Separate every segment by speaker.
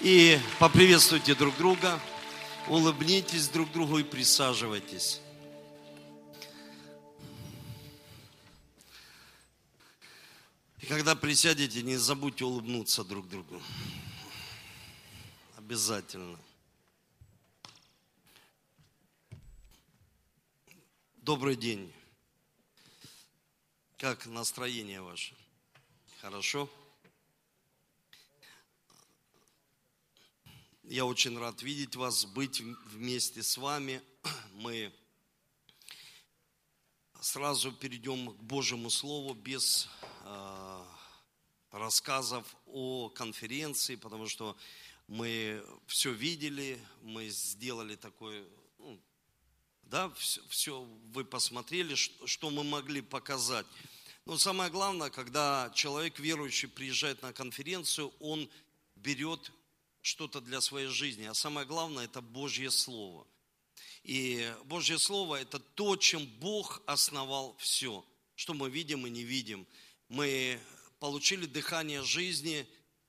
Speaker 1: И поприветствуйте друг друга, улыбнитесь друг другу и присаживайтесь. И когда присядете, не забудьте улыбнуться друг другу. Обязательно. Добрый день. Как настроение ваше? Хорошо? Я очень рад видеть вас, быть вместе с вами. Мы сразу перейдем к Божьему Слову без э, рассказов о конференции, потому что мы все видели, мы сделали такой, ну, да, все, все вы посмотрели, что, что мы могли показать. Но самое главное, когда человек верующий приезжает на конференцию, он берет что-то для своей жизни. А самое главное – это Божье Слово. И Божье Слово – это то, чем Бог основал все, что мы видим и не видим. Мы получили дыхание жизни,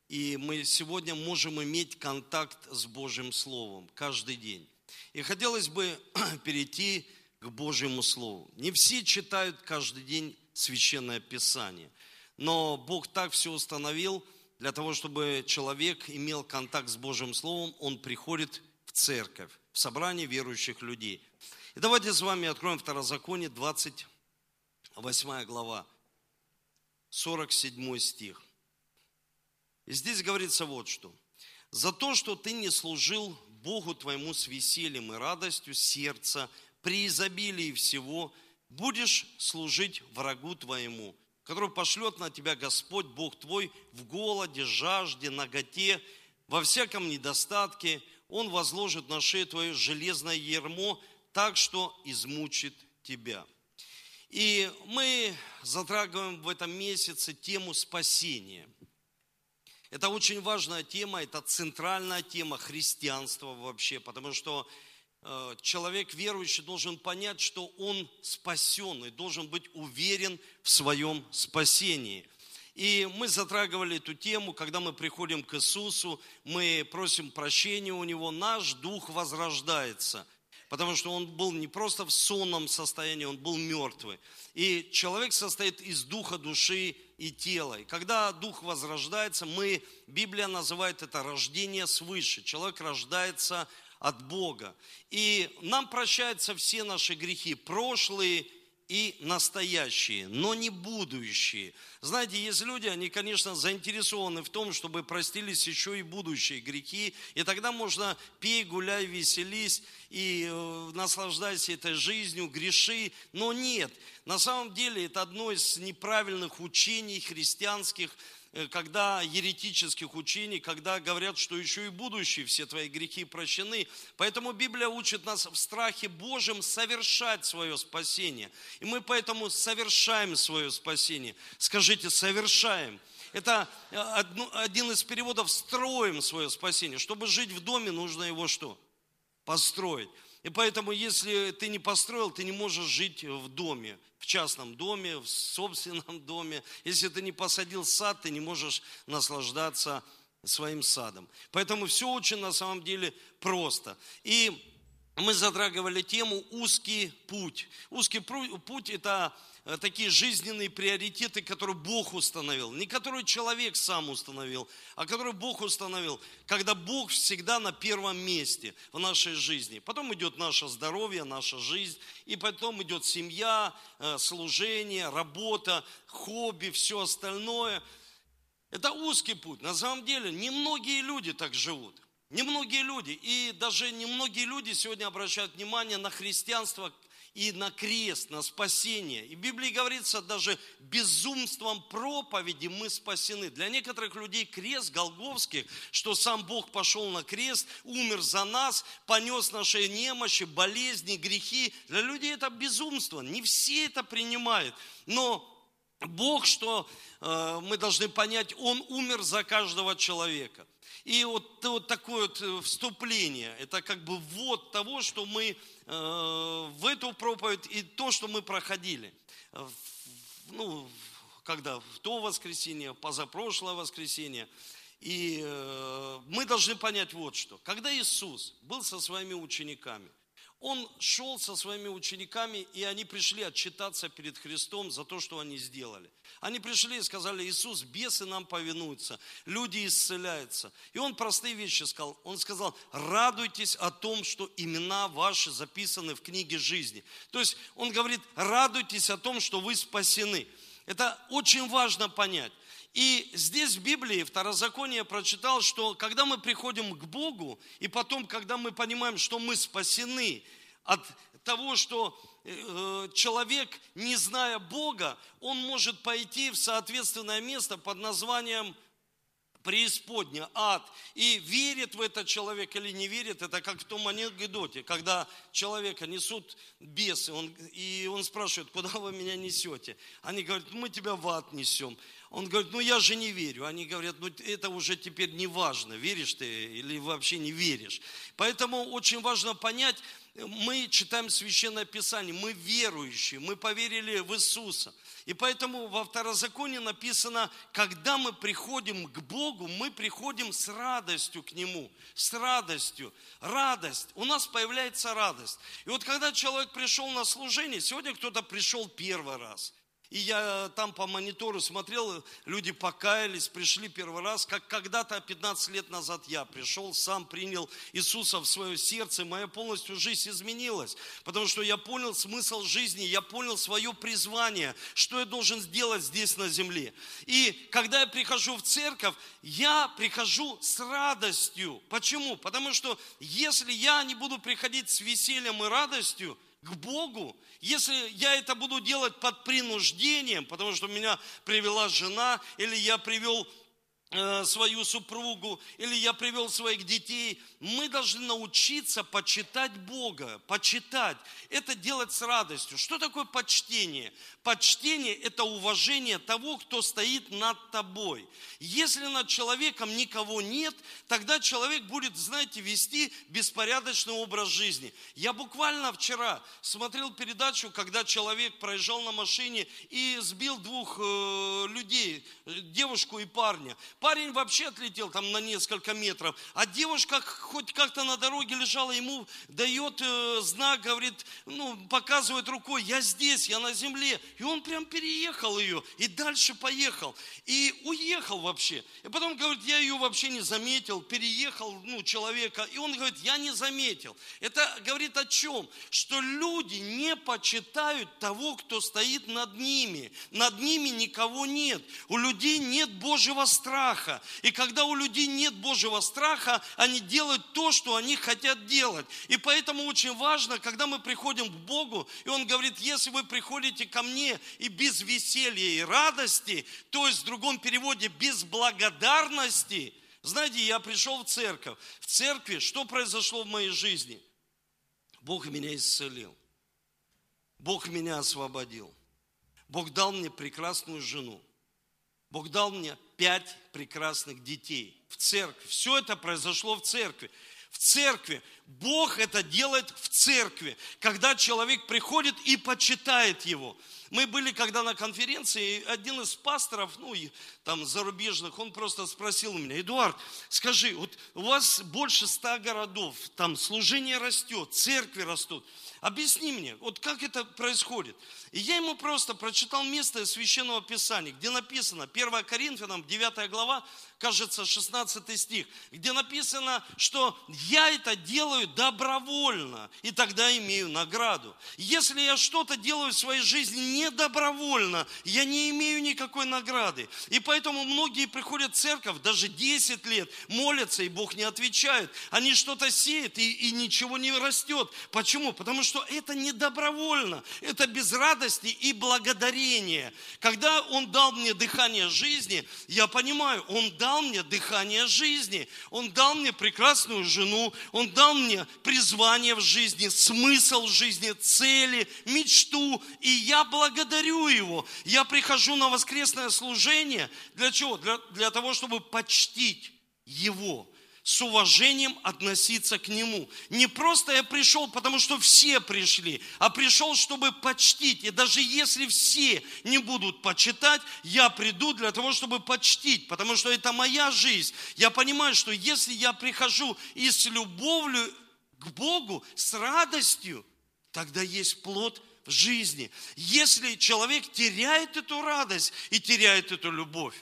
Speaker 1: и мы сегодня можем иметь контакт с Божьим Словом каждый день. И хотелось бы перейти к Божьему Слову. Не все читают каждый день Священное Писание, но Бог так все установил – для того, чтобы человек имел контакт с Божьим Словом, он приходит в церковь, в собрание верующих людей. И давайте с вами откроем Второзаконие, 28 глава, 47 стих. И здесь говорится вот что. «За то, что ты не служил Богу твоему с весельем и радостью сердца, при изобилии всего, будешь служить врагу твоему, который пошлет на тебя Господь, Бог твой, в голоде, жажде, наготе, во всяком недостатке. Он возложит на шею твою железное ермо, так что измучит тебя. И мы затрагиваем в этом месяце тему спасения. Это очень важная тема, это центральная тема христианства вообще, потому что человек верующий должен понять, что он спасен и должен быть уверен в своем спасении. И мы затрагивали эту тему, когда мы приходим к Иисусу, мы просим прощения у Него, наш дух возрождается, потому что он был не просто в сонном состоянии, он был мертвый. И человек состоит из духа, души и тела. И когда дух возрождается, мы, Библия называет это рождение свыше. Человек рождается от Бога. И нам прощаются все наши грехи, прошлые и настоящие, но не будущие. Знаете, есть люди, они, конечно, заинтересованы в том, чтобы простились еще и будущие грехи, и тогда можно пей, гуляй, веселись и э, наслаждайся этой жизнью, греши, но нет. На самом деле это одно из неправильных учений христианских, когда еретических учений, когда говорят, что еще и будущие все твои грехи прощены. Поэтому Библия учит нас в страхе Божьем совершать свое спасение. И мы поэтому совершаем свое спасение. Скажите, совершаем. Это э, один из переводов «строим свое спасение». Чтобы жить в доме, нужно его что? Построить. И поэтому, если ты не построил, ты не можешь жить в доме, в частном доме, в собственном доме. Если ты не посадил сад, ты не можешь наслаждаться своим садом. Поэтому все очень на самом деле просто. И мы затрагивали тему «Узкий путь». Узкий путь – это такие жизненные приоритеты, которые Бог установил. Не которые человек сам установил, а которые Бог установил. Когда Бог всегда на первом месте в нашей жизни. Потом идет наше здоровье, наша жизнь. И потом идет семья, э, служение, работа, хобби, все остальное. Это узкий путь. На самом деле, немногие люди так живут. Немногие люди. И даже немногие люди сегодня обращают внимание на христианство и на крест, на спасение. И в Библии говорится, даже безумством проповеди мы спасены. Для некоторых людей крест Голговский, что сам Бог пошел на крест, умер за нас, понес наши немощи, болезни, грехи. Для людей это безумство. Не все это принимают. Но Бог, что э, мы должны понять, Он умер за каждого человека. И вот, вот такое вот э, вступление, это как бы вот того, что мы э, в эту проповедь и то, что мы проходили. Ну, когда в то воскресенье, позапрошлое воскресенье. И э, мы должны понять вот что. Когда Иисус был со своими учениками, он шел со своими учениками, и они пришли отчитаться перед Христом за то, что они сделали. Они пришли и сказали, Иисус, бесы нам повинуются, люди исцеляются. И он простые вещи сказал. Он сказал, радуйтесь о том, что имена ваши записаны в книге жизни. То есть он говорит, радуйтесь о том, что вы спасены. Это очень важно понять. И здесь в Библии, Второзаконие прочитал, что когда мы приходим к Богу, и потом, когда мы понимаем, что мы спасены от того, что э, человек, не зная Бога, он может пойти в соответственное место под названием преисподня, ад, и верит в это человек или не верит, это как в том анекдоте, когда человека несут бесы, он, и он спрашивает, куда вы меня несете? Они говорят, мы тебя в ад несем. Он говорит, ну я же не верю. Они говорят, ну это уже теперь не важно, веришь ты или вообще не веришь. Поэтому очень важно понять, мы читаем Священное Писание, мы верующие, мы поверили в Иисуса. И поэтому во Второзаконии написано, когда мы приходим к Богу, мы приходим с радостью к Нему, с радостью. Радость, у нас появляется радость. И вот когда человек пришел на служение, сегодня кто-то пришел первый раз – и я там по монитору смотрел, люди покаялись, пришли первый раз, как когда-то 15 лет назад я пришел, сам принял Иисуса в свое сердце, моя полностью жизнь изменилась, потому что я понял смысл жизни, я понял свое призвание, что я должен сделать здесь на земле. И когда я прихожу в церковь, я прихожу с радостью. Почему? Потому что если я не буду приходить с весельем и радостью, к Богу, если я это буду делать под принуждением, потому что меня привела жена, или я привел свою супругу, или я привел своих детей. Мы должны научиться почитать Бога, почитать. Это делать с радостью. Что такое почтение? Почтение – это уважение того, кто стоит над тобой. Если над человеком никого нет, тогда человек будет, знаете, вести беспорядочный образ жизни. Я буквально вчера смотрел передачу, когда человек проезжал на машине и сбил двух э, людей, девушку и парня. Парень вообще отлетел там на несколько метров, а девушка хоть как-то на дороге лежала, ему дает э, знак, говорит, ну, показывает рукой, я здесь, я на земле. И он прям переехал ее и дальше поехал. И уехал вообще. И потом говорит, я ее вообще не заметил, переехал, ну, человека. И он говорит, я не заметил. Это говорит о чем? Что люди не почитают того, кто стоит над ними. Над ними никого нет. У людей нет Божьего страха страха. И когда у людей нет Божьего страха, они делают то, что они хотят делать. И поэтому очень важно, когда мы приходим к Богу, и Он говорит, если вы приходите ко мне и без веселья и радости, то есть в другом переводе без благодарности, знаете, я пришел в церковь. В церкви что произошло в моей жизни? Бог меня исцелил. Бог меня освободил. Бог дал мне прекрасную жену. Бог дал мне пять прекрасных детей в церкви. Все это произошло в церкви. В церкви. Бог это делает в церкви, когда человек приходит и почитает его. Мы были когда на конференции, и один из пасторов, ну, там, зарубежных, он просто спросил меня, Эдуард, скажи, вот у вас больше ста городов, там служение растет, церкви растут. Объясни мне, вот как это происходит? И я ему просто прочитал место из Священного Писания, где написано, 1 Коринфянам, 9 глава, кажется, 16 стих, где написано, что я это делаю добровольно, и тогда имею награду. Если я что-то делаю в своей жизни не добровольно, я не имею никакой награды. И поэтому многие приходят в церковь, даже 10 лет, молятся, и Бог не отвечает. Они что-то сеют, и, и ничего не растет. Почему? Потому что это не добровольно, это без радости и благодарения. Когда Он дал мне дыхание жизни, я понимаю, Он дал дал мне дыхание жизни, Он дал мне прекрасную жену, Он дал мне призвание в жизни, смысл в жизни, цели, мечту, и я благодарю Его. Я прихожу на воскресное служение, для чего? Для, для того, чтобы почтить Его, с уважением относиться к Нему. Не просто я пришел, потому что все пришли, а пришел, чтобы почтить. И даже если все не будут почитать, я приду для того, чтобы почтить, потому что это моя жизнь. Я понимаю, что если я прихожу и с любовью к Богу, с радостью, тогда есть плод в жизни. Если человек теряет эту радость и теряет эту любовь,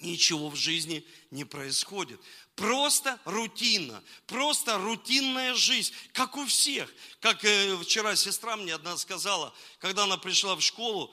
Speaker 1: ничего в жизни не происходит. Просто рутина, просто рутинная жизнь, как у всех. Как э, вчера сестра мне одна сказала, когда она пришла в школу,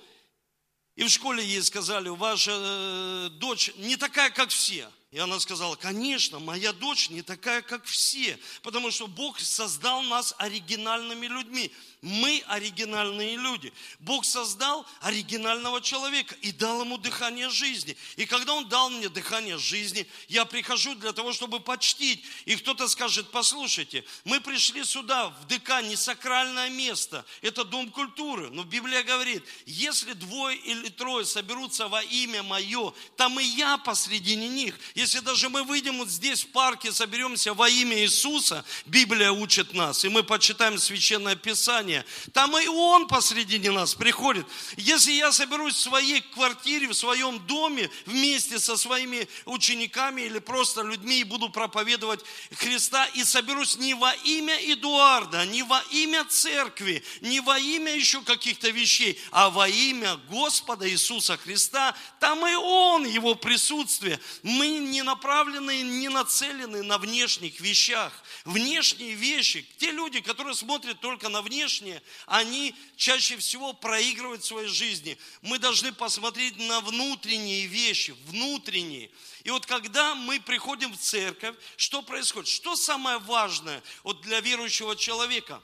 Speaker 1: и в школе ей сказали, ваша э, дочь не такая, как все. И она сказала, конечно, моя дочь не такая, как все, потому что Бог создал нас оригинальными людьми. Мы оригинальные люди. Бог создал оригинального человека и дал ему дыхание жизни. И когда он дал мне дыхание жизни, я прихожу для того, чтобы почтить. И кто-то скажет, послушайте, мы пришли сюда, в ДК, не сакральное место, это дом культуры. Но Библия говорит, если двое или трое соберутся во имя мое, там и я посредине них. Если даже мы выйдем вот здесь в парке, соберемся во имя Иисуса, Библия учит нас, и мы почитаем Священное Писание, собрание. Там и Он посредине нас приходит. Если я соберусь в своей квартире, в своем доме, вместе со своими учениками или просто людьми и буду проповедовать Христа, и соберусь не во имя Эдуарда, не во имя церкви, не во имя еще каких-то вещей, а во имя Господа Иисуса Христа, там и Он, Его присутствие. Мы не направлены, не нацелены на внешних вещах. Внешние вещи, те люди, которые смотрят только на внешние, внешние, они чаще всего проигрывают в своей жизни. Мы должны посмотреть на внутренние вещи, внутренние. И вот когда мы приходим в церковь, что происходит? Что самое важное вот для верующего человека?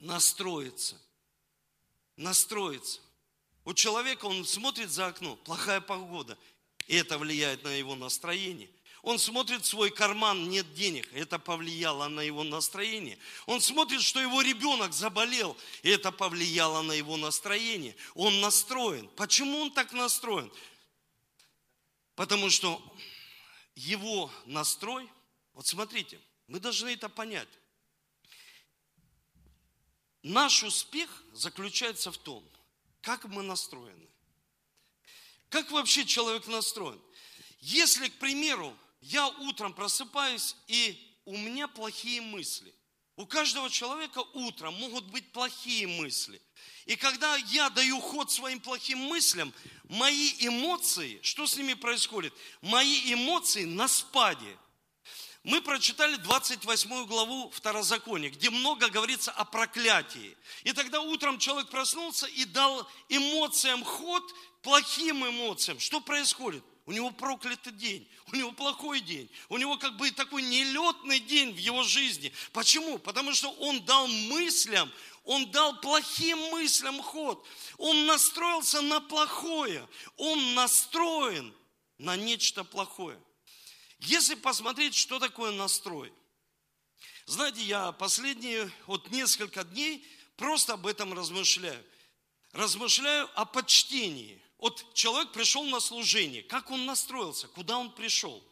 Speaker 1: Настроиться. Настроиться. У человека, он смотрит за окно, плохая погода, и это влияет на его настроение. Он смотрит в свой карман, нет денег. Это повлияло на его настроение. Он смотрит, что его ребенок заболел. И это повлияло на его настроение. Он настроен. Почему он так настроен? Потому что его настрой, вот смотрите, мы должны это понять. Наш успех заключается в том, как мы настроены. Как вообще человек настроен? Если, к примеру, я утром просыпаюсь, и у меня плохие мысли. У каждого человека утром могут быть плохие мысли. И когда я даю ход своим плохим мыслям, мои эмоции, что с ними происходит? Мои эмоции на спаде. Мы прочитали 28 главу Второзакония, где много говорится о проклятии. И тогда утром человек проснулся и дал эмоциям ход, плохим эмоциям. Что происходит? У него проклятый день, у него плохой день, у него как бы такой нелетный день в его жизни. Почему? Потому что он дал мыслям, он дал плохим мыслям ход. Он настроился на плохое. Он настроен на нечто плохое. Если посмотреть, что такое настрой. Знаете, я последние вот несколько дней просто об этом размышляю. Размышляю о почтении – вот человек пришел на служение, как он настроился, куда он пришел.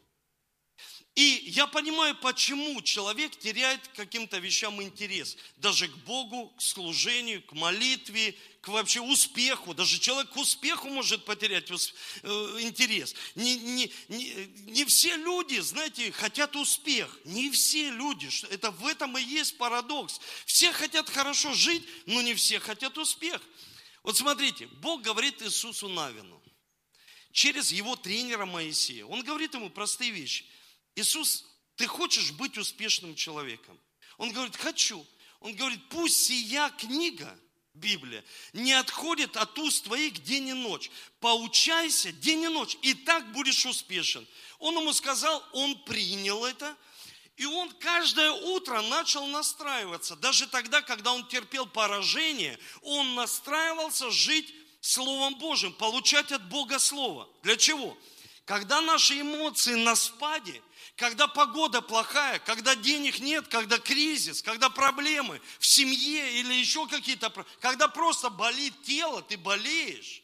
Speaker 1: И я понимаю, почему человек теряет каким-то вещам интерес. Даже к Богу, к служению, к молитве, к вообще успеху. Даже человек к успеху может потерять э, интерес. Не, не, не, не все люди, знаете, хотят успех. Не все люди. Это в этом и есть парадокс. Все хотят хорошо жить, но не все хотят успех. Вот смотрите, Бог говорит Иисусу Навину через его тренера Моисея. Он говорит ему простые вещи. Иисус, ты хочешь быть успешным человеком? Он говорит, хочу. Он говорит, пусть сия книга, Библия, не отходит от уст твоих день и ночь. Поучайся день и ночь, и так будешь успешен. Он ему сказал, он принял это, и он каждое утро начал настраиваться. Даже тогда, когда он терпел поражение, он настраивался жить Словом Божьим, получать от Бога Слово. Для чего? Когда наши эмоции на спаде, когда погода плохая, когда денег нет, когда кризис, когда проблемы в семье или еще какие-то, когда просто болит тело, ты болеешь.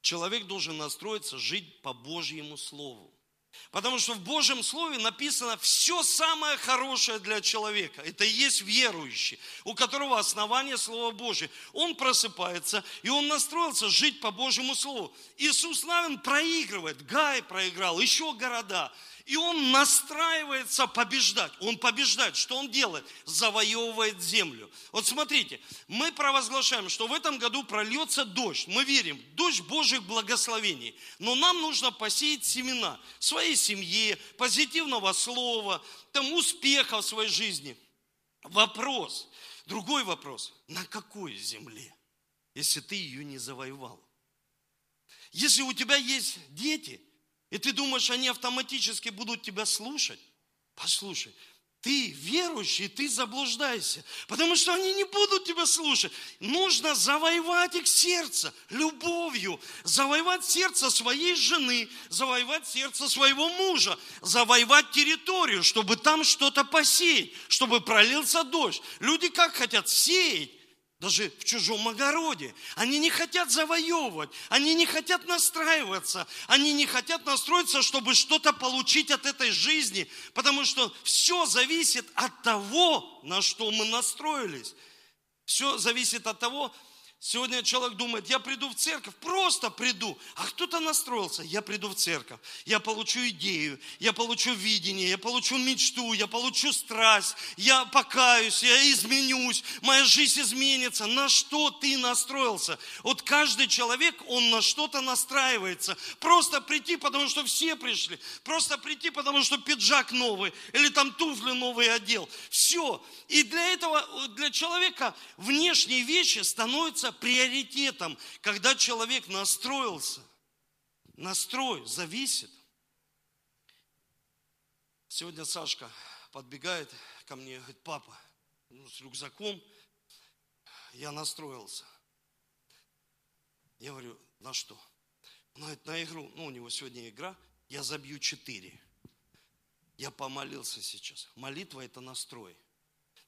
Speaker 1: Человек должен настроиться жить по Божьему Слову. Потому что в Божьем Слове написано все самое хорошее для человека. Это и есть верующий, у которого основание Слова Божье. Он просыпается, и он настроился жить по Божьему Слову. Иисус Навин проигрывает, Гай проиграл, еще города. И он настраивается побеждать. Он побеждает. Что он делает? Завоевывает землю. Вот смотрите, мы провозглашаем, что в этом году прольется дождь. Мы верим, дождь Божьих благословений. Но нам нужно посеять семена своей семье, позитивного слова, там, успеха в своей жизни. Вопрос, другой вопрос, на какой земле, если ты ее не завоевал? Если у тебя есть дети – и ты думаешь, они автоматически будут тебя слушать? Послушай, ты верующий, ты заблуждайся, потому что они не будут тебя слушать. Нужно завоевать их сердце любовью, завоевать сердце своей жены, завоевать сердце своего мужа, завоевать территорию, чтобы там что-то посеять, чтобы пролился дождь. Люди как хотят сеять, даже в чужом огороде. Они не хотят завоевывать, они не хотят настраиваться, они не хотят настроиться, чтобы что-то получить от этой жизни, потому что все зависит от того, на что мы настроились. Все зависит от того, Сегодня человек думает, я приду в церковь, просто приду. А кто-то настроился, я приду в церковь, я получу идею, я получу видение, я получу мечту, я получу страсть, я покаюсь, я изменюсь, моя жизнь изменится. На что ты настроился? Вот каждый человек, он на что-то настраивается. Просто прийти, потому что все пришли. Просто прийти, потому что пиджак новый или там туфли новые одел. Все. И для этого, для человека внешние вещи становятся приоритетом, когда человек настроился. Настрой зависит. Сегодня Сашка подбегает ко мне, говорит, папа, ну, с рюкзаком, я настроился. Я говорю, на что? Он говорит, на игру, ну, у него сегодня игра, я забью четыре. Я помолился сейчас. Молитва – это настрой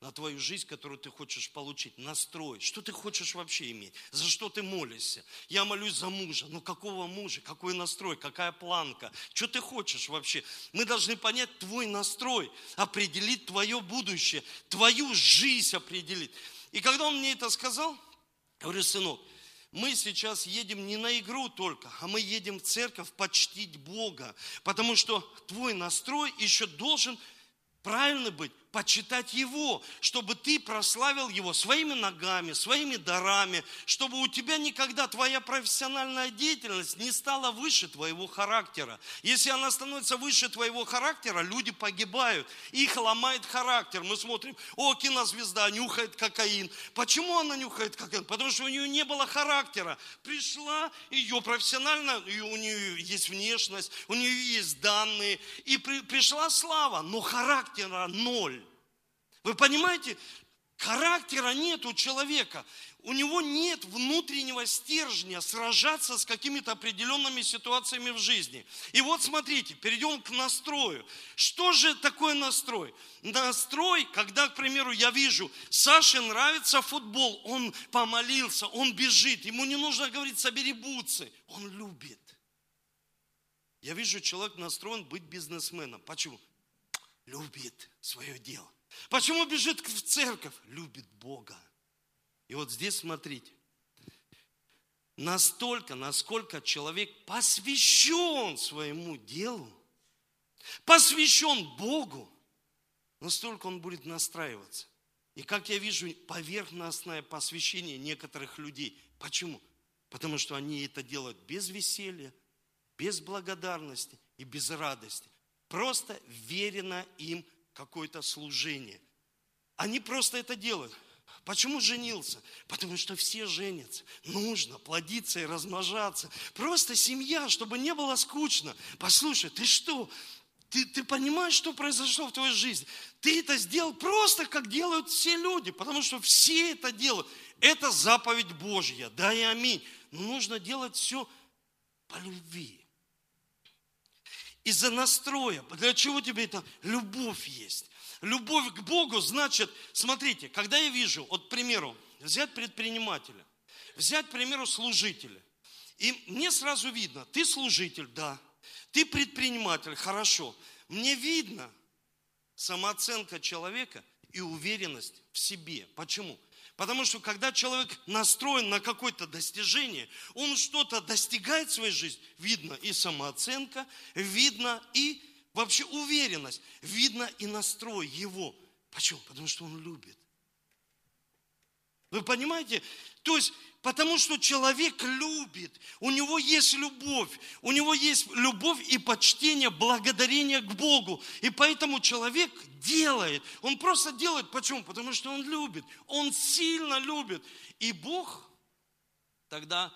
Speaker 1: на твою жизнь, которую ты хочешь получить, настрой. Что ты хочешь вообще иметь? За что ты молишься? Я молюсь за мужа. Ну какого мужа? Какой настрой? Какая планка? Что ты хочешь вообще? Мы должны понять твой настрой, определить твое будущее, твою жизнь определить. И когда он мне это сказал, я говорю, сынок, мы сейчас едем не на игру только, а мы едем в церковь почтить Бога, потому что твой настрой еще должен правильно быть почитать Его, чтобы ты прославил Его своими ногами, своими дарами, чтобы у тебя никогда твоя профессиональная деятельность не стала выше твоего характера. Если она становится выше твоего характера, люди погибают, их ломает характер. Мы смотрим, о, кинозвезда нюхает кокаин. Почему она нюхает кокаин? Потому что у нее не было характера. Пришла ее профессионально, у нее есть внешность, у нее есть данные, и при, пришла слава, но характера ноль. Вы понимаете, характера нет у человека. У него нет внутреннего стержня сражаться с какими-то определенными ситуациями в жизни. И вот смотрите, перейдем к настрою. Что же такое настрой? Настрой, когда, к примеру, я вижу, Саше нравится футбол, он помолился, он бежит, ему не нужно говорить, собери бутсы, он любит. Я вижу, человек настроен быть бизнесменом. Почему? Любит свое дело. Почему бежит в церковь? Любит Бога. И вот здесь смотрите. Настолько, насколько человек посвящен своему делу, посвящен Богу, настолько он будет настраиваться. И как я вижу, поверхностное посвящение некоторых людей. Почему? Потому что они это делают без веселья, без благодарности и без радости. Просто верено им какое-то служение. Они просто это делают. Почему женился? Потому что все женятся. Нужно плодиться и размножаться. Просто семья, чтобы не было скучно. Послушай, ты что? Ты, ты понимаешь, что произошло в твоей жизни? Ты это сделал просто, как делают все люди, потому что все это делают. Это заповедь Божья. Да и аминь. Но нужно делать все по любви из-за настроя. Для чего тебе это? Любовь есть. Любовь к Богу значит, смотрите, когда я вижу, вот, к примеру, взять предпринимателя, взять, к примеру, служителя. И мне сразу видно, ты служитель, да, Ты предприниматель, хорошо. Мне видно самооценка человека и уверенность в себе. Почему? Потому что когда человек настроен на какое-то достижение, он что-то достигает в своей жизни, видно и самооценка, видно и вообще уверенность, видно и настрой его. Почему? Потому что он любит. Вы понимаете? То есть, потому что человек любит, у него есть любовь, у него есть любовь и почтение, благодарение к Богу. И поэтому человек делает, он просто делает. Почему? Потому что он любит, он сильно любит. И Бог тогда,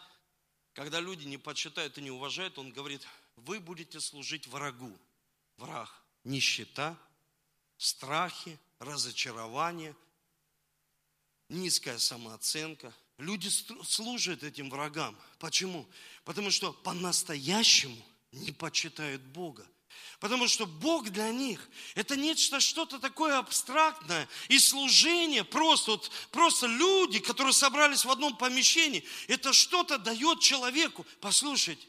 Speaker 1: когда люди не почитают и не уважают, он говорит, вы будете служить врагу. Враг – нищета, страхи, разочарование, низкая самооценка. Люди служат этим врагам. Почему? Потому что по-настоящему не почитают Бога. Потому что Бог для них – это нечто, что-то такое абстрактное. И служение, просто, вот, просто люди, которые собрались в одном помещении, это что-то дает человеку. Послушайте,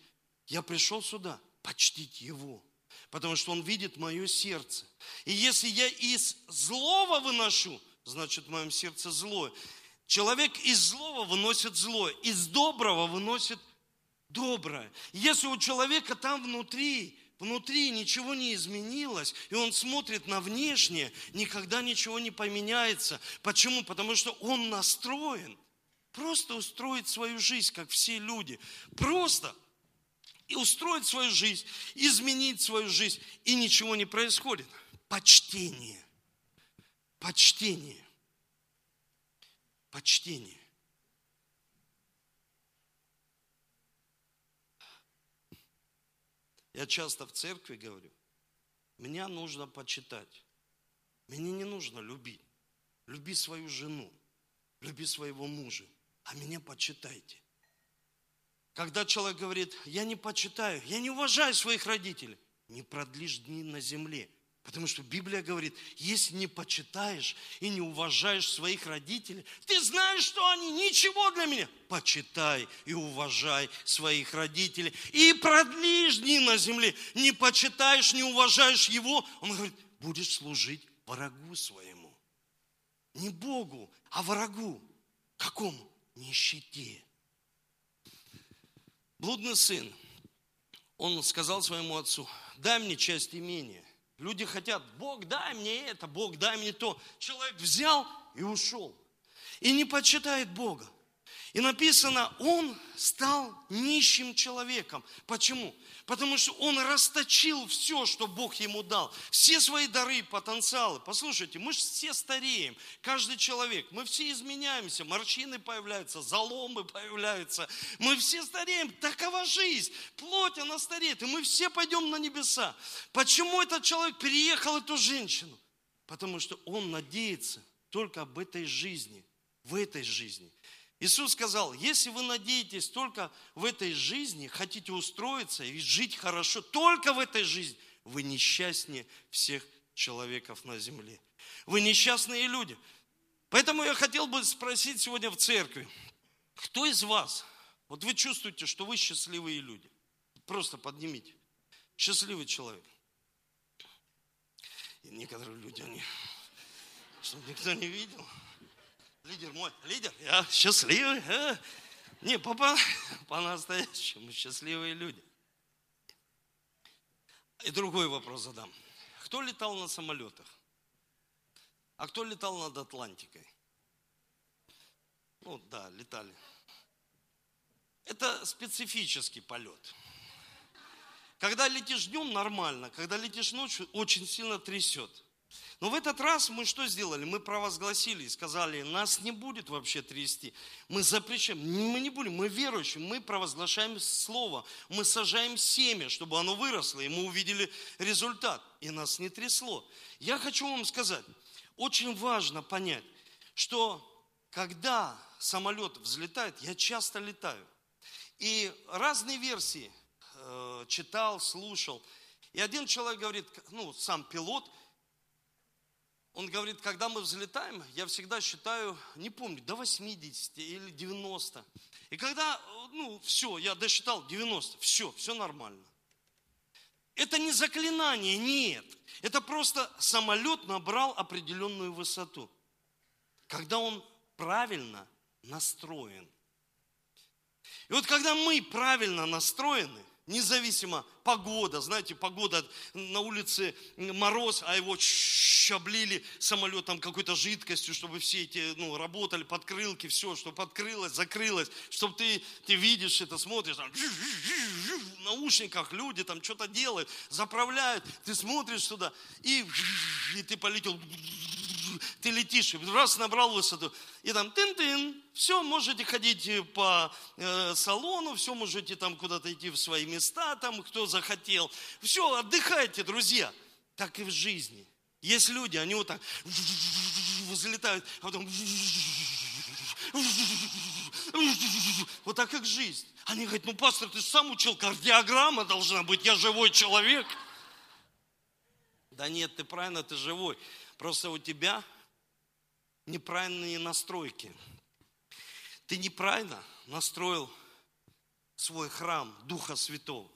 Speaker 1: я пришел сюда почтить Его потому что Он видит мое сердце. И если я из злого выношу, значит в моем сердце злое. Человек из злого выносит злое, из доброго выносит доброе. Если у человека там внутри, внутри ничего не изменилось, и он смотрит на внешнее, никогда ничего не поменяется. Почему? Потому что он настроен просто устроить свою жизнь, как все люди. Просто – и устроить свою жизнь, изменить свою жизнь, и ничего не происходит. Почтение. Почтение. Почтение. Я часто в церкви говорю, меня нужно почитать. Мне не нужно любить. Люби свою жену, люби своего мужа, а меня почитайте. Когда человек говорит, я не почитаю, я не уважаю своих родителей, не продлишь дни на земле. Потому что Библия говорит, если не почитаешь и не уважаешь своих родителей, ты знаешь, что они ничего для меня. Почитай и уважай своих родителей. И продлишь дни на земле. Не почитаешь, не уважаешь его. Он говорит, будешь служить врагу своему. Не Богу, а врагу. Какому? Нищете. Блудный сын, он сказал своему отцу, дай мне часть имения. Люди хотят, Бог, дай мне это, Бог, дай мне то. Человек взял и ушел. И не почитает Бога. И написано, он стал нищим человеком. Почему? Потому что он расточил все, что Бог ему дал. Все свои дары, потенциалы. Послушайте, мы же все стареем. Каждый человек. Мы все изменяемся. Морщины появляются, заломы появляются. Мы все стареем. Такова жизнь. Плоть, она стареет. И мы все пойдем на небеса. Почему этот человек переехал эту женщину? Потому что он надеется только об этой жизни. В этой жизни. Иисус сказал, если вы надеетесь только в этой жизни, хотите устроиться и жить хорошо, только в этой жизни, вы несчастнее всех человеков на земле. Вы несчастные люди. Поэтому я хотел бы спросить сегодня в церкви, кто из вас, вот вы чувствуете, что вы счастливые люди? Просто поднимите. Счастливый человек. И некоторые люди, они, чтобы никто не видел – лидер мой, лидер, я счастливый. А? Не, по, по-настоящему счастливые люди. И другой вопрос задам. Кто летал на самолетах? А кто летал над Атлантикой? Ну да, летали. Это специфический полет. Когда летишь днем, нормально. Когда летишь ночью, очень сильно трясет. Но в этот раз мы что сделали? Мы провозгласили и сказали, нас не будет вообще трясти. Мы запрещаем, мы не будем, мы верующие, мы провозглашаем слово, мы сажаем семя, чтобы оно выросло, и мы увидели результат, и нас не трясло. Я хочу вам сказать, очень важно понять, что когда самолет взлетает, я часто летаю, и разные версии э, читал, слушал, и один человек говорит, ну, сам пилот – он говорит, когда мы взлетаем, я всегда считаю, не помню, до 80 или 90. И когда, ну, все, я досчитал 90, все, все нормально. Это не заклинание, нет. Это просто самолет набрал определенную высоту. Когда он правильно настроен. И вот когда мы правильно настроены, независимо погода, знаете, погода на улице мороз, а его облили самолетом какой-то жидкостью, чтобы все эти, ну, работали, подкрылки, все, чтобы открылось, закрылось, чтобы ты, ты видишь это, смотришь, там, в наушниках люди там что-то делают, заправляют, ты смотришь туда, и, и ты полетел ты летишь, раз набрал высоту, и там тын-тын, все, можете ходить по э, салону, все, можете там куда-то идти в свои места, там, кто захотел. Все, отдыхайте, друзья. Так и в жизни. Есть люди, они вот так взлетают, а потом вот так как жизнь. Они говорят, ну, пастор, ты сам учил, кардиограмма должна быть, я живой человек. Да нет, ты правильно, ты живой. Просто у тебя неправильные настройки. Ты неправильно настроил свой храм Духа Святого.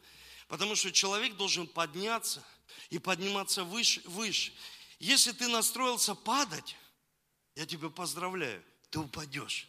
Speaker 1: Потому что человек должен подняться и подниматься выше, выше. Если ты настроился падать, я тебя поздравляю, ты упадешь.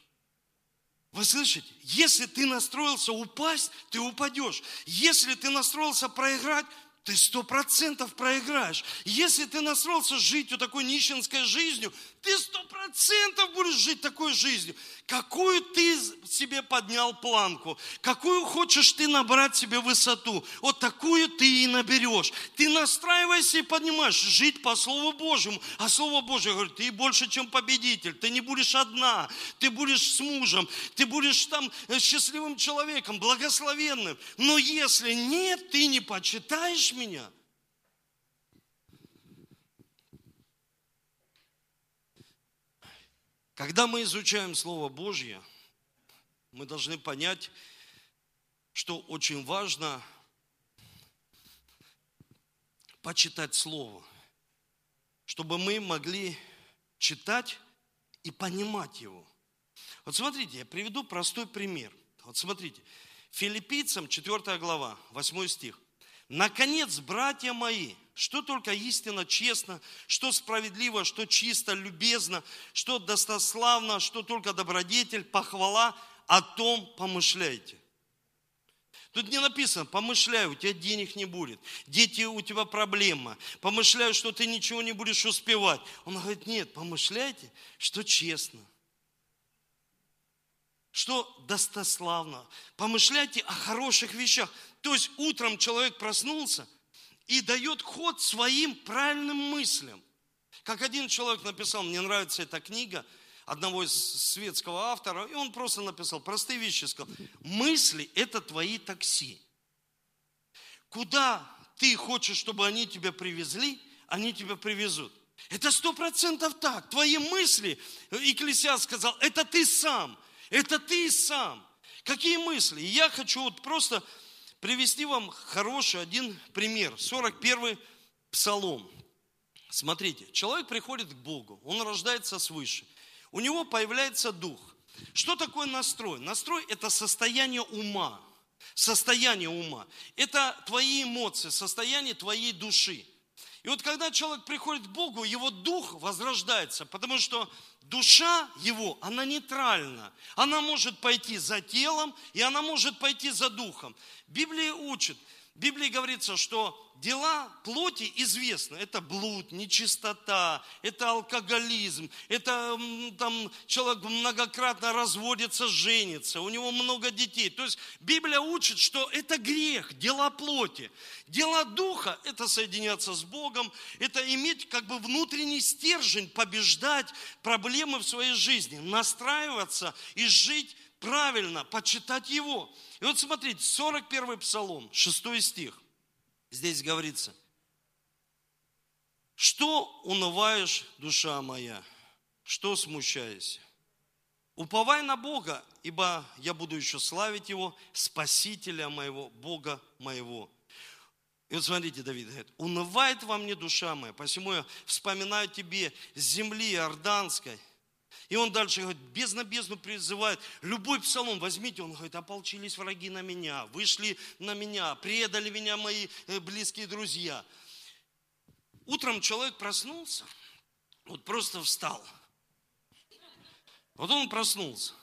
Speaker 1: Вы слышите? Если ты настроился упасть, ты упадешь. Если ты настроился проиграть, ты сто процентов проиграешь. Если ты настроился жить вот такой нищенской жизнью, ты сто процентов будешь жить такой жизнью. Какую ты себе поднял планку, какую хочешь ты набрать себе высоту, вот такую ты и наберешь. Ты настраивайся и поднимаешь, жить по Слову Божьему. А Слово Божье говорит, ты больше, чем победитель, ты не будешь одна, ты будешь с мужем, ты будешь там э, счастливым человеком, благословенным. Но если нет, ты не почитаешь меня – Когда мы изучаем Слово Божье, мы должны понять, что очень важно почитать Слово, чтобы мы могли читать и понимать его. Вот смотрите, я приведу простой пример. Вот смотрите, Филиппийцам 4 глава, 8 стих. Наконец, братья мои, что только истинно, честно, что справедливо, что чисто, любезно, что достославно, что только добродетель, похвала, о том помышляйте. Тут не написано, помышляй, у тебя денег не будет, дети, у тебя проблема, помышляю, что ты ничего не будешь успевать. Он говорит, нет, помышляйте, что честно, что достославно, помышляйте о хороших вещах. То есть утром человек проснулся – и дает ход своим правильным мыслям. Как один человек написал, мне нравится эта книга одного из светского автора, и он просто написал простые вещи, сказал, мысли – это твои такси. Куда ты хочешь, чтобы они тебя привезли, они тебя привезут. Это сто процентов так. Твои мысли, Экклесиаст сказал, это ты сам. Это ты сам. Какие мысли? Я хочу вот просто привести вам хороший один пример. 41 псалом. Смотрите, человек приходит к Богу, он рождается свыше. У него появляется дух. Что такое настрой? Настрой – это состояние ума. Состояние ума. Это твои эмоции, состояние твоей души. И вот когда человек приходит к Богу, его дух возрождается, потому что душа его, она нейтральна. Она может пойти за телом, и она может пойти за духом. Библия учит, в Библии говорится, что дела плоти известны. Это блуд, нечистота, это алкоголизм, это там человек многократно разводится, женится, у него много детей. То есть Библия учит, что это грех, дела плоти. Дела духа – это соединяться с Богом, это иметь как бы внутренний стержень, побеждать проблемы в своей жизни, настраиваться и жить правильно, почитать Его. И вот смотрите, 41 Псалом, 6 стих. Здесь говорится, что унываешь, душа моя, что смущаешься? Уповай на Бога, ибо я буду еще славить Его, Спасителя моего, Бога моего. И вот смотрите, Давид говорит, унывает во мне душа моя, посему я вспоминаю тебе земли Иорданской, И он дальше говорит, без на бездну призывает. Любой псалом возьмите, он говорит, ополчились враги на меня, вышли на меня, предали меня мои э, близкие друзья. Утром человек проснулся, вот просто встал. Вот он проснулся.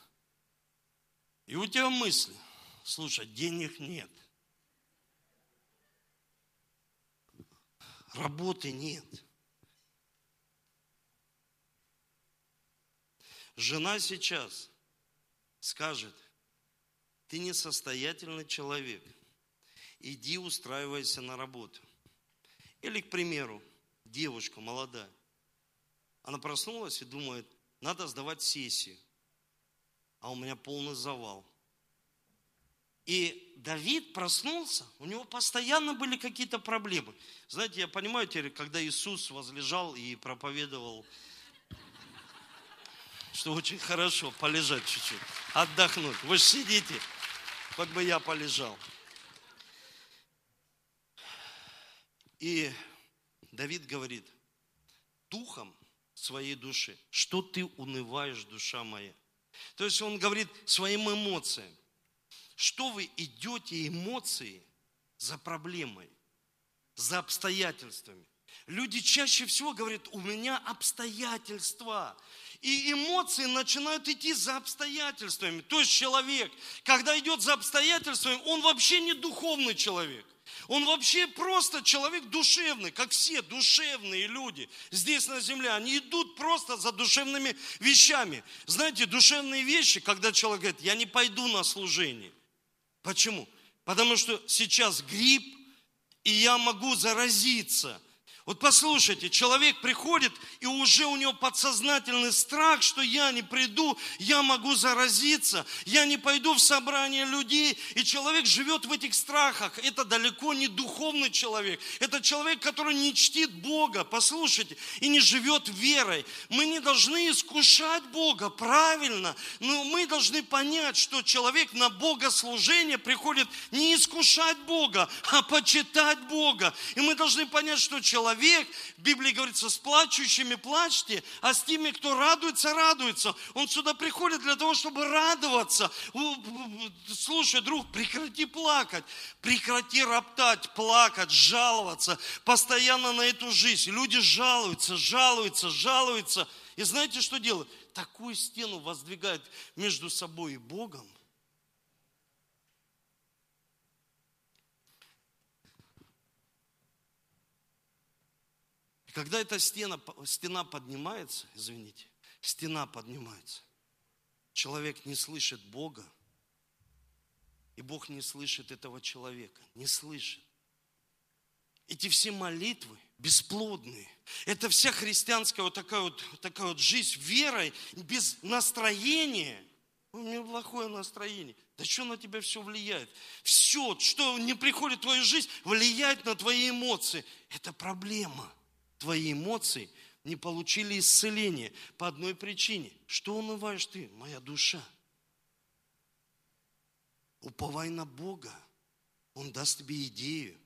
Speaker 1: И у тебя мысли, слушай, денег нет. Работы нет. Жена сейчас скажет, ты несостоятельный человек, иди устраивайся на работу. Или, к примеру, девушка молодая, она проснулась и думает, надо сдавать сессию, а у меня полный завал. И Давид проснулся, у него постоянно были какие-то проблемы. Знаете, я понимаю теперь, когда Иисус возлежал и проповедовал что очень хорошо полежать чуть-чуть, отдохнуть. Вы сидите, хоть бы я полежал. И Давид говорит, духом своей души, что ты унываешь, душа моя. То есть он говорит своим эмоциям, что вы идете эмоции за проблемой, за обстоятельствами. Люди чаще всего говорят, у меня обстоятельства. И эмоции начинают идти за обстоятельствами. То есть человек, когда идет за обстоятельствами, он вообще не духовный человек. Он вообще просто человек душевный, как все душевные люди здесь на земле. Они идут просто за душевными вещами. Знаете, душевные вещи, когда человек говорит, я не пойду на служение. Почему? Потому что сейчас грипп, и я могу заразиться – вот послушайте, человек приходит, и уже у него подсознательный страх, что я не приду, я могу заразиться, я не пойду в собрание людей, и человек живет в этих страхах. Это далеко не духовный человек, это человек, который не чтит Бога, послушайте, и не живет верой. Мы не должны искушать Бога, правильно, но мы должны понять, что человек на богослужение приходит не искушать Бога, а почитать Бога. И мы должны понять, что человек человек, в Библии говорится, с плачущими плачьте, а с теми, кто радуется, радуется. Он сюда приходит для того, чтобы радоваться. Слушай, друг, прекрати плакать, прекрати роптать, плакать, жаловаться постоянно на эту жизнь. Люди жалуются, жалуются, жалуются. И знаете, что делают? Такую стену воздвигают между собой и Богом, И когда эта стена, стена поднимается, извините, стена поднимается, человек не слышит Бога, и Бог не слышит этого человека, не слышит. Эти все молитвы бесплодные. Это вся христианская вот такая вот, такая вот жизнь верой, без настроения. У меня плохое настроение. Да что на тебя все влияет? Все, что не приходит в твою жизнь, влияет на твои эмоции. Это проблема твои эмоции не получили исцеления по одной причине. Что унываешь ты, моя душа? Уповай на Бога. Он даст тебе идею.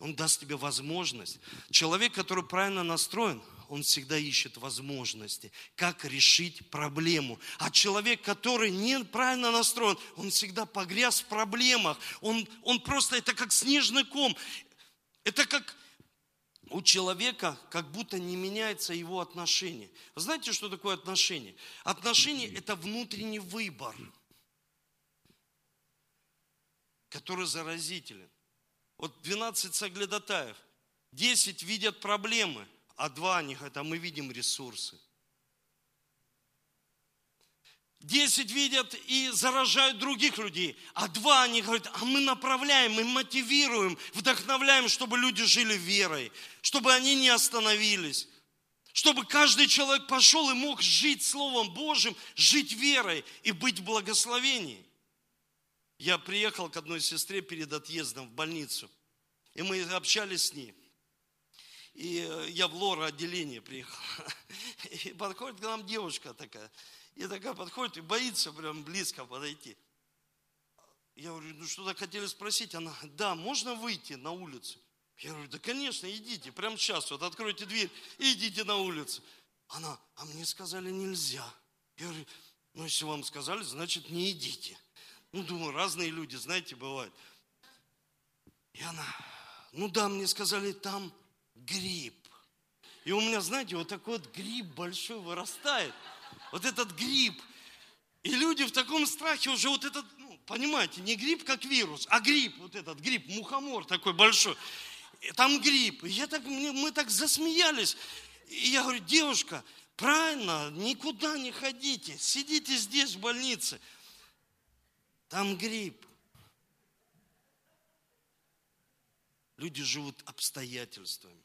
Speaker 1: Он даст тебе возможность. Человек, который правильно настроен, он всегда ищет возможности, как решить проблему. А человек, который неправильно настроен, он всегда погряз в проблемах. Он, он просто, это как снежный ком. Это как у человека как будто не меняется его отношение. Вы знаете, что такое отношение? Отношение – это внутренний выбор, который заразителен. Вот 12 соглядатаев, 10 видят проблемы, а два они говорят, а мы видим ресурсы. Десять видят и заражают других людей, а два они говорят, а мы направляем, мы мотивируем, вдохновляем, чтобы люди жили верой, чтобы они не остановились, чтобы каждый человек пошел и мог жить Словом Божьим, жить верой и быть в благословении. Я приехал к одной сестре перед отъездом в больницу, и мы общались с ней. И я в лора отделение приехал. И подходит к нам девушка такая, и такая подходит и боится прям близко подойти. Я говорю, ну что-то хотели спросить. Она, да, можно выйти на улицу? Я говорю, да, конечно, идите, прямо сейчас, вот откройте дверь и идите на улицу. Она, а мне сказали нельзя. Я говорю, ну, если вам сказали, значит, не идите. Ну, думаю, разные люди, знаете, бывают. И она, ну да, мне сказали, там гриб. И у меня, знаете, вот такой вот гриб большой вырастает. Вот этот гриб. И люди в таком страхе уже вот этот, ну, понимаете, не гриб как вирус, а гриб, вот этот гриб, мухомор такой большой. И там гриб. И я так, мы так засмеялись. И я говорю, девушка, правильно, никуда не ходите, сидите здесь в больнице. Там гриб. Люди живут обстоятельствами.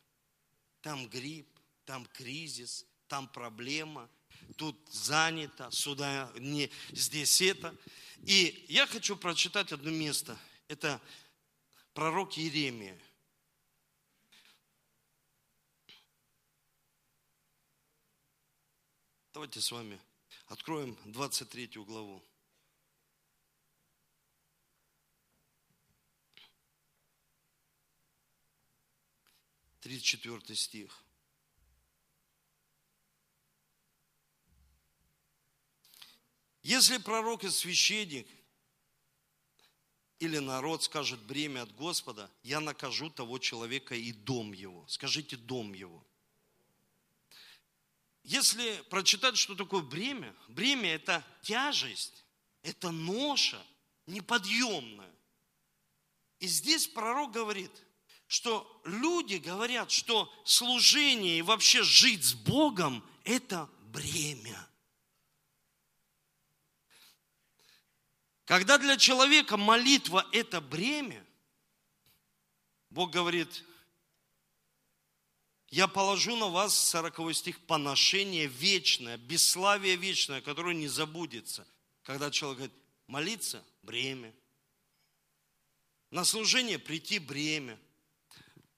Speaker 1: Там грипп, там кризис, там проблема, тут занято, сюда не, здесь это. И я хочу прочитать одно место. Это пророк Иеремия. Давайте с вами откроем 23 главу. 34 стих. Если пророк и священник или народ скажет бремя от Господа, я накажу того человека и дом его. Скажите дом его. Если прочитать, что такое бремя, бремя это тяжесть, это ноша неподъемная. И здесь пророк говорит – что люди говорят, что служение и вообще жить с Богом – это бремя. Когда для человека молитва – это бремя, Бог говорит, я положу на вас, 40 стих, поношение вечное, бесславие вечное, которое не забудется. Когда человек говорит, молиться – бремя. На служение прийти – бремя.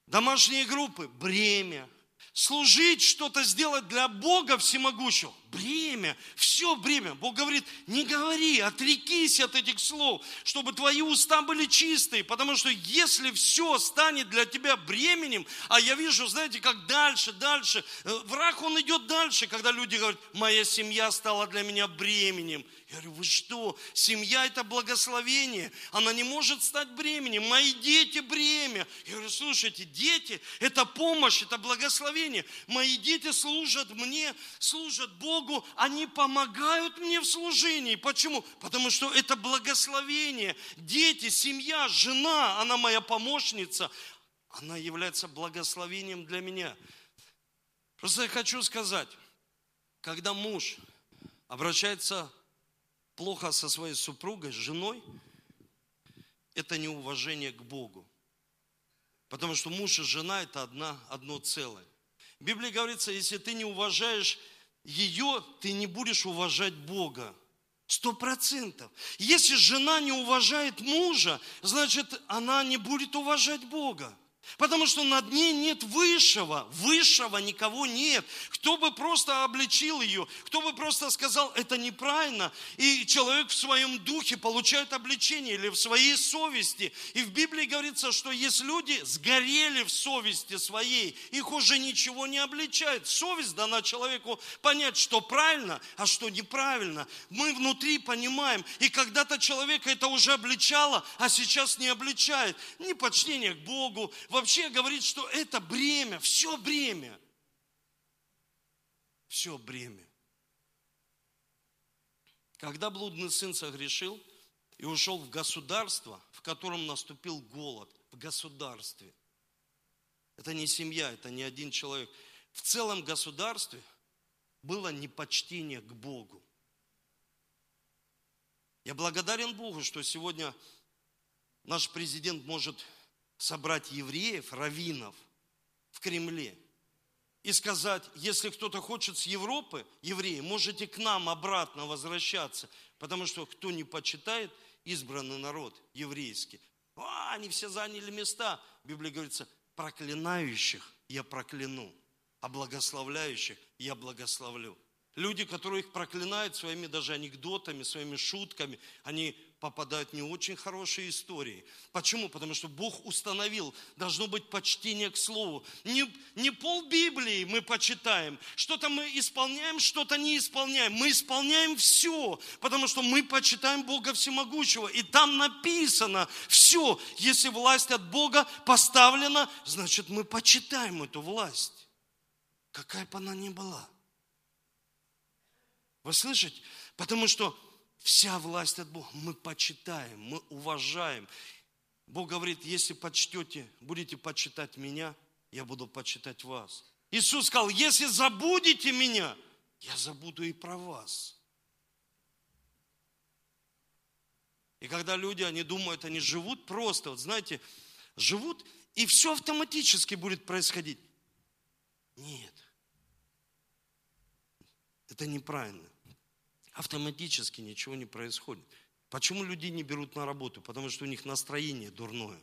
Speaker 1: Домашние группы – бремя. Служить, что-то сделать для Бога всемогущего – бремя. Все бремя. Бог говорит, не говори, отрекись от этих слов, чтобы твои уста были чистые. Потому что если все станет для тебя бременем, а я вижу, знаете, как дальше, дальше, э, враг он идет дальше, когда люди говорят, моя семья стала для меня бременем. Я говорю, вы что? Семья – это благословение. Она не может стать бременем. Мои дети – бремя. Я говорю, слушайте, дети – это помощь, это благословение. Мои дети служат мне, служат Богу. Они помогают мне в служении. Почему? Потому что это благословение. Дети, семья, жена, она моя помощница. Она является благословением для меня. Просто я хочу сказать, когда муж обращается плохо со своей супругой, с женой, это неуважение к Богу. Потому что муж и жена – это одна, одно целое. В Библии говорится, если ты не уважаешь ее, ты не будешь уважать Бога. Сто процентов. Если жена не уважает мужа, значит, она не будет уважать Бога. Потому что над ней нет высшего, высшего никого нет. Кто бы просто обличил ее, кто бы просто сказал, это неправильно. И человек в своем духе получает обличение или в своей совести. И в Библии говорится, что есть люди сгорели в совести своей, их уже ничего не обличает. Совесть дана человеку понять, что правильно, а что неправильно. Мы внутри понимаем. И когда-то человека это уже обличало, а сейчас не обличает. Непочтение к Богу, вообще говорит, что это бремя, все бремя. Все бремя. Когда блудный сын согрешил и ушел в государство, в котором наступил голод, в государстве. Это не семья, это не один человек. В целом государстве было непочтение к Богу. Я благодарен Богу, что сегодня наш президент может собрать евреев, раввинов в Кремле и сказать, если кто-то хочет с Европы, евреи, можете к нам обратно возвращаться, потому что кто не почитает избранный народ еврейский, а, они все заняли места. В Библии говорится, проклинающих я прокляну, а благословляющих я благословлю. Люди, которые их проклинают своими даже анекдотами, своими шутками, они попадают не очень хорошие истории. Почему? Потому что Бог установил, должно быть почтение к Слову. Не, не пол Библии мы почитаем, что-то мы исполняем, что-то не исполняем. Мы исполняем все, потому что мы почитаем Бога Всемогущего. И там написано все. Если власть от Бога поставлена, значит мы почитаем эту власть. Какая бы она ни была. Вы слышите? Потому что Вся власть от Бога. Мы почитаем, мы уважаем. Бог говорит, если почтете, будете почитать меня, я буду почитать вас. Иисус сказал, если забудете меня, я забуду и про вас. И когда люди, они думают, они живут просто, вот знаете, живут, и все автоматически будет происходить. Нет. Это неправильно автоматически ничего не происходит. Почему люди не берут на работу? Потому что у них настроение дурное.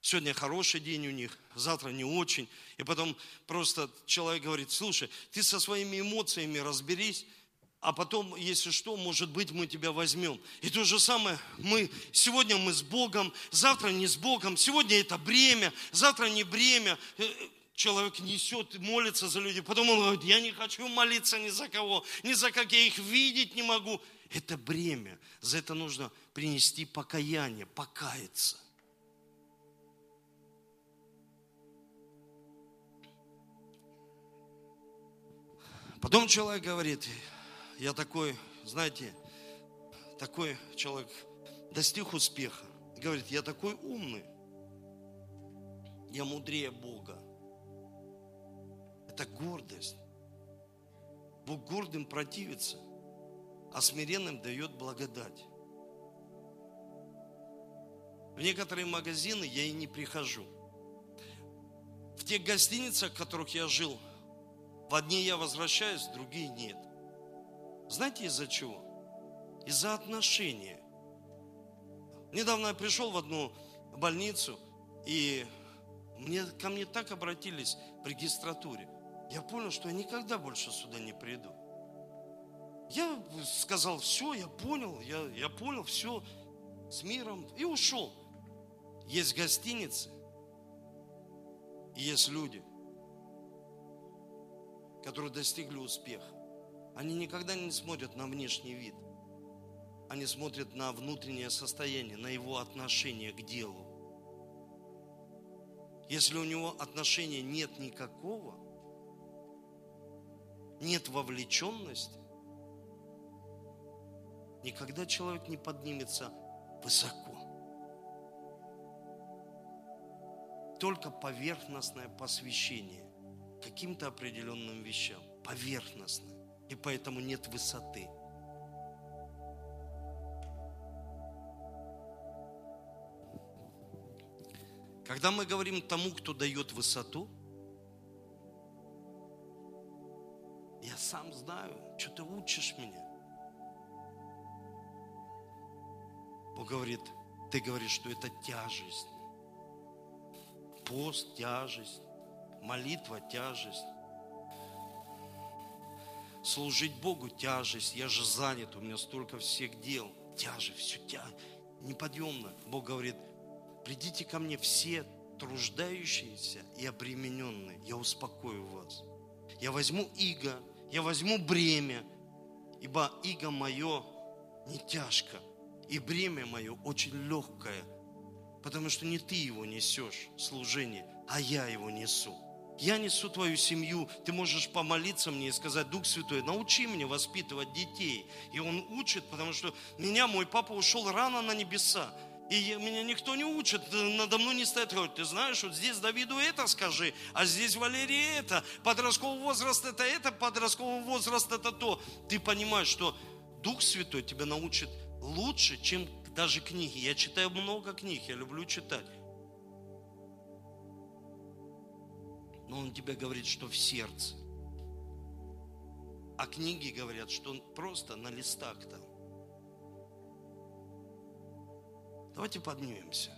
Speaker 1: Сегодня хороший день у них, завтра не очень. И потом просто человек говорит, слушай, ты со своими эмоциями разберись, а потом, если что, может быть, мы тебя возьмем. И то же самое, мы, сегодня мы с Богом, завтра не с Богом, сегодня это бремя, завтра не бремя человек несет, молится за людей, потом он говорит, я не хочу молиться ни за кого, ни за как, я их видеть не могу. Это бремя. За это нужно принести покаяние, покаяться. Потом человек говорит, я такой, знаете, такой человек достиг успеха. Говорит, я такой умный, я мудрее Бога. Это гордость. Бог гордым противится, а смиренным дает благодать. В некоторые магазины я и не прихожу. В тех гостиницах, в которых я жил, в одни я возвращаюсь, в другие нет. Знаете из-за чего? Из-за отношения. Недавно я пришел в одну больницу, и мне, ко мне так обратились в регистратуре я понял, что я никогда больше сюда не приду. Я сказал, все, я понял, я, я понял, все, с миром, и ушел. Есть гостиницы, и есть люди, которые достигли успеха. Они никогда не смотрят на внешний вид. Они смотрят на внутреннее состояние, на его отношение к делу. Если у него отношения нет никакого, нет вовлеченности, никогда человек не поднимется высоко. Только поверхностное посвящение каким-то определенным вещам. Поверхностное. И поэтому нет высоты. Когда мы говорим тому, кто дает высоту – Я сам знаю, что ты учишь меня. Бог говорит, ты говоришь, что это тяжесть. Пост – тяжесть, молитва – тяжесть. Служить Богу – тяжесть. Я же занят, у меня столько всех дел. Тяжесть, все тя... неподъемно. Бог говорит, придите ко мне все труждающиеся и обремененные. Я успокою вас. Я возьму иго, я возьму бремя, ибо иго мое не тяжко, и бремя мое очень легкое, потому что не ты его несешь, служение, а я его несу. Я несу твою семью, ты можешь помолиться мне и сказать, Дух Святой, научи меня воспитывать детей. И Он учит, потому что меня мой папа ушел рано на небеса. И меня никто не учит, надо мной не стоит, говорит, ты знаешь, вот здесь Давиду это скажи, а здесь Валерии это, подростковый возраст это это, подростковый возраст это то. Ты понимаешь, что Дух Святой тебя научит лучше, чем даже книги. Я читаю много книг, я люблю читать. Но Он тебе говорит, что в сердце. А книги говорят, что он просто на листах там. Давайте поднимемся.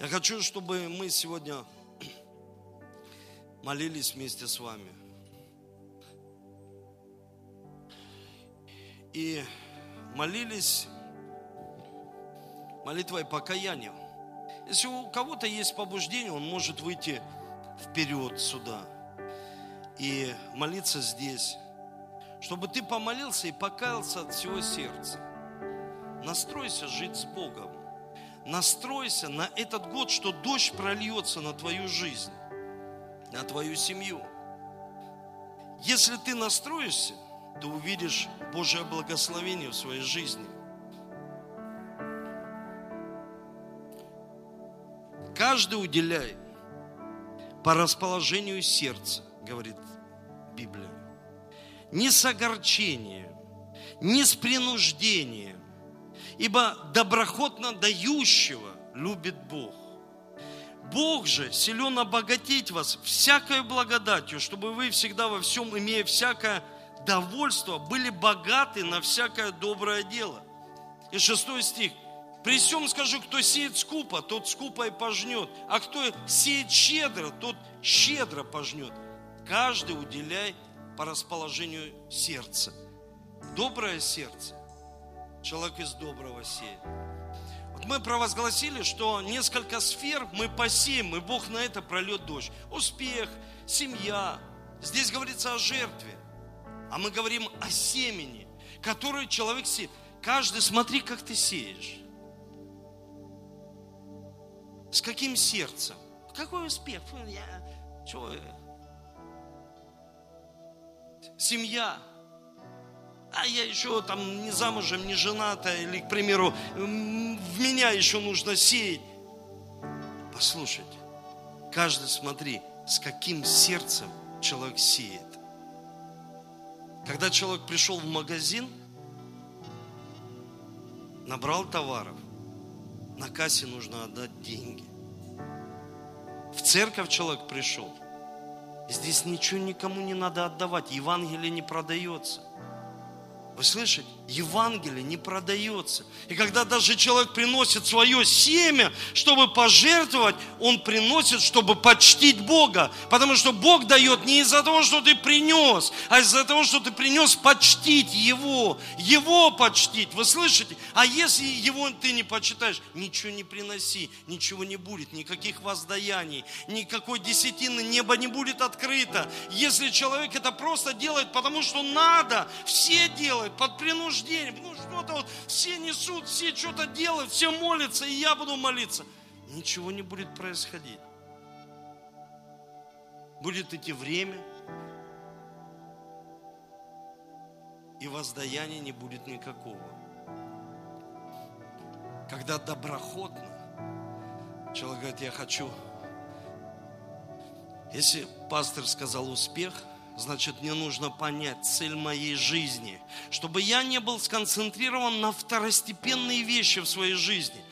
Speaker 1: Я хочу, чтобы мы сегодня молились вместе с вами. и молились молитвой покаяния. Если у кого-то есть побуждение, он может выйти вперед сюда и молиться здесь, чтобы ты помолился и покаялся от всего сердца. Настройся жить с Богом. Настройся на этот год, что дождь прольется на твою жизнь, на твою семью. Если ты настроишься, ты увидишь Божье благословение в своей жизни. Каждый уделяй по расположению сердца, говорит Библия. Не с огорчением, не с принуждением, ибо доброхотно дающего любит Бог. Бог же силен обогатить вас всякой благодатью, чтобы вы всегда во всем, имея всякое довольство, были богаты на всякое доброе дело. И шестой стих. При всем скажу, кто сеет скупо, тот скупо и пожнет, а кто сеет щедро, тот щедро пожнет. Каждый уделяй по расположению сердца. Доброе сердце. Человек из доброго сеет. Вот мы провозгласили, что несколько сфер мы посеем, и Бог на это прольет дождь. Успех, семья. Здесь говорится о жертве. А мы говорим о семени, которое человек сеет. Каждый, смотри, как ты сеешь. С каким сердцем? Какой успех? Я, что, семья. А я еще там не замужем, не жената, или, к примеру, в меня еще нужно сеять. Послушайте, каждый смотри, с каким сердцем человек сеет. Когда человек пришел в магазин, набрал товаров, на кассе нужно отдать деньги. В церковь человек пришел, здесь ничего никому не надо отдавать, Евангелие не продается – вы слышите? Евангелие не продается. И когда даже человек приносит свое семя, чтобы пожертвовать, он приносит, чтобы почтить Бога. Потому что Бог дает не из-за того, что ты принес, а из-за того, что ты принес почтить Его. Его почтить. Вы слышите? А если Его ты не почитаешь, ничего не приноси, ничего не будет, никаких воздаяний, никакой десятины неба не будет открыто. Если человек это просто делает, потому что надо, все делают под принуждением. Ну что-то вот все несут, все что-то делают, все молятся, и я буду молиться. Ничего не будет происходить. Будет идти время, и воздаяния не будет никакого. Когда доброходно, человек говорит, я хочу. Если пастор сказал успех – Значит, мне нужно понять цель моей жизни, чтобы я не был сконцентрирован на второстепенные вещи в своей жизни.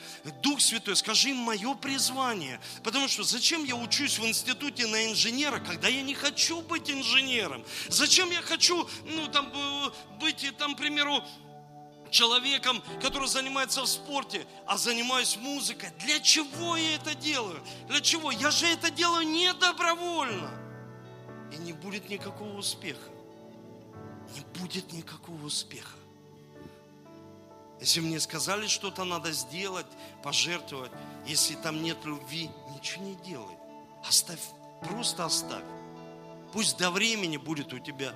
Speaker 1: Дух Святой, скажи им мое призвание. Потому что зачем я учусь в институте на инженера, когда я не хочу быть инженером? Зачем я хочу, ну, там, э, быть, там, к примеру, человеком, который занимается в спорте, а занимаюсь музыкой. Для чего я это делаю? Для чего? Я же это делаю не добровольно и не будет никакого успеха. Не будет никакого успеха. Если мне сказали, что-то надо сделать, пожертвовать, если там нет любви, ничего не делай. Оставь, просто оставь. Пусть до времени будет у тебя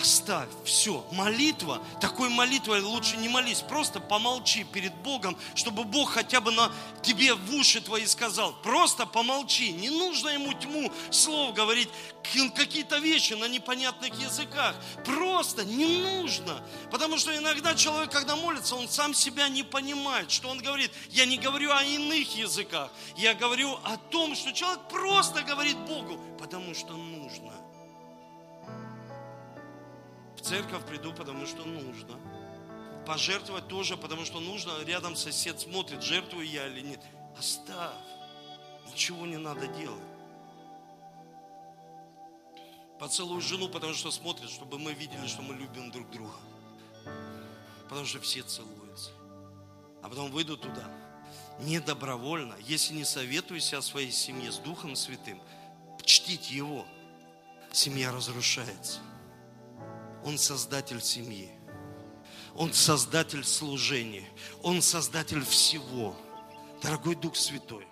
Speaker 1: Оставь, все. Молитва, такой молитвой лучше не молись, просто помолчи перед Богом, чтобы Бог хотя бы на тебе в уши твои сказал. Просто помолчи, не нужно ему тьму слов говорить, какие-то вещи на непонятных языках. Просто не нужно. Потому что иногда человек, когда молится, он сам себя не понимает, что он говорит. Я не говорю о иных языках, я говорю о том, что человек просто говорит Богу, потому что нужно церковь приду, потому что нужно. Пожертвовать тоже, потому что нужно. Рядом сосед смотрит, жертвую я или нет. Оставь. Ничего не надо делать. Поцелуй жену, потому что смотрит, чтобы мы видели, что мы любим друг друга. Потому что все целуются. А потом выйду туда. Не добровольно, если не советуюсь о своей семье с Духом Святым, чтить Его, семья разрушается. Он создатель семьи. Он создатель служения. Он создатель всего. Дорогой Дух Святой,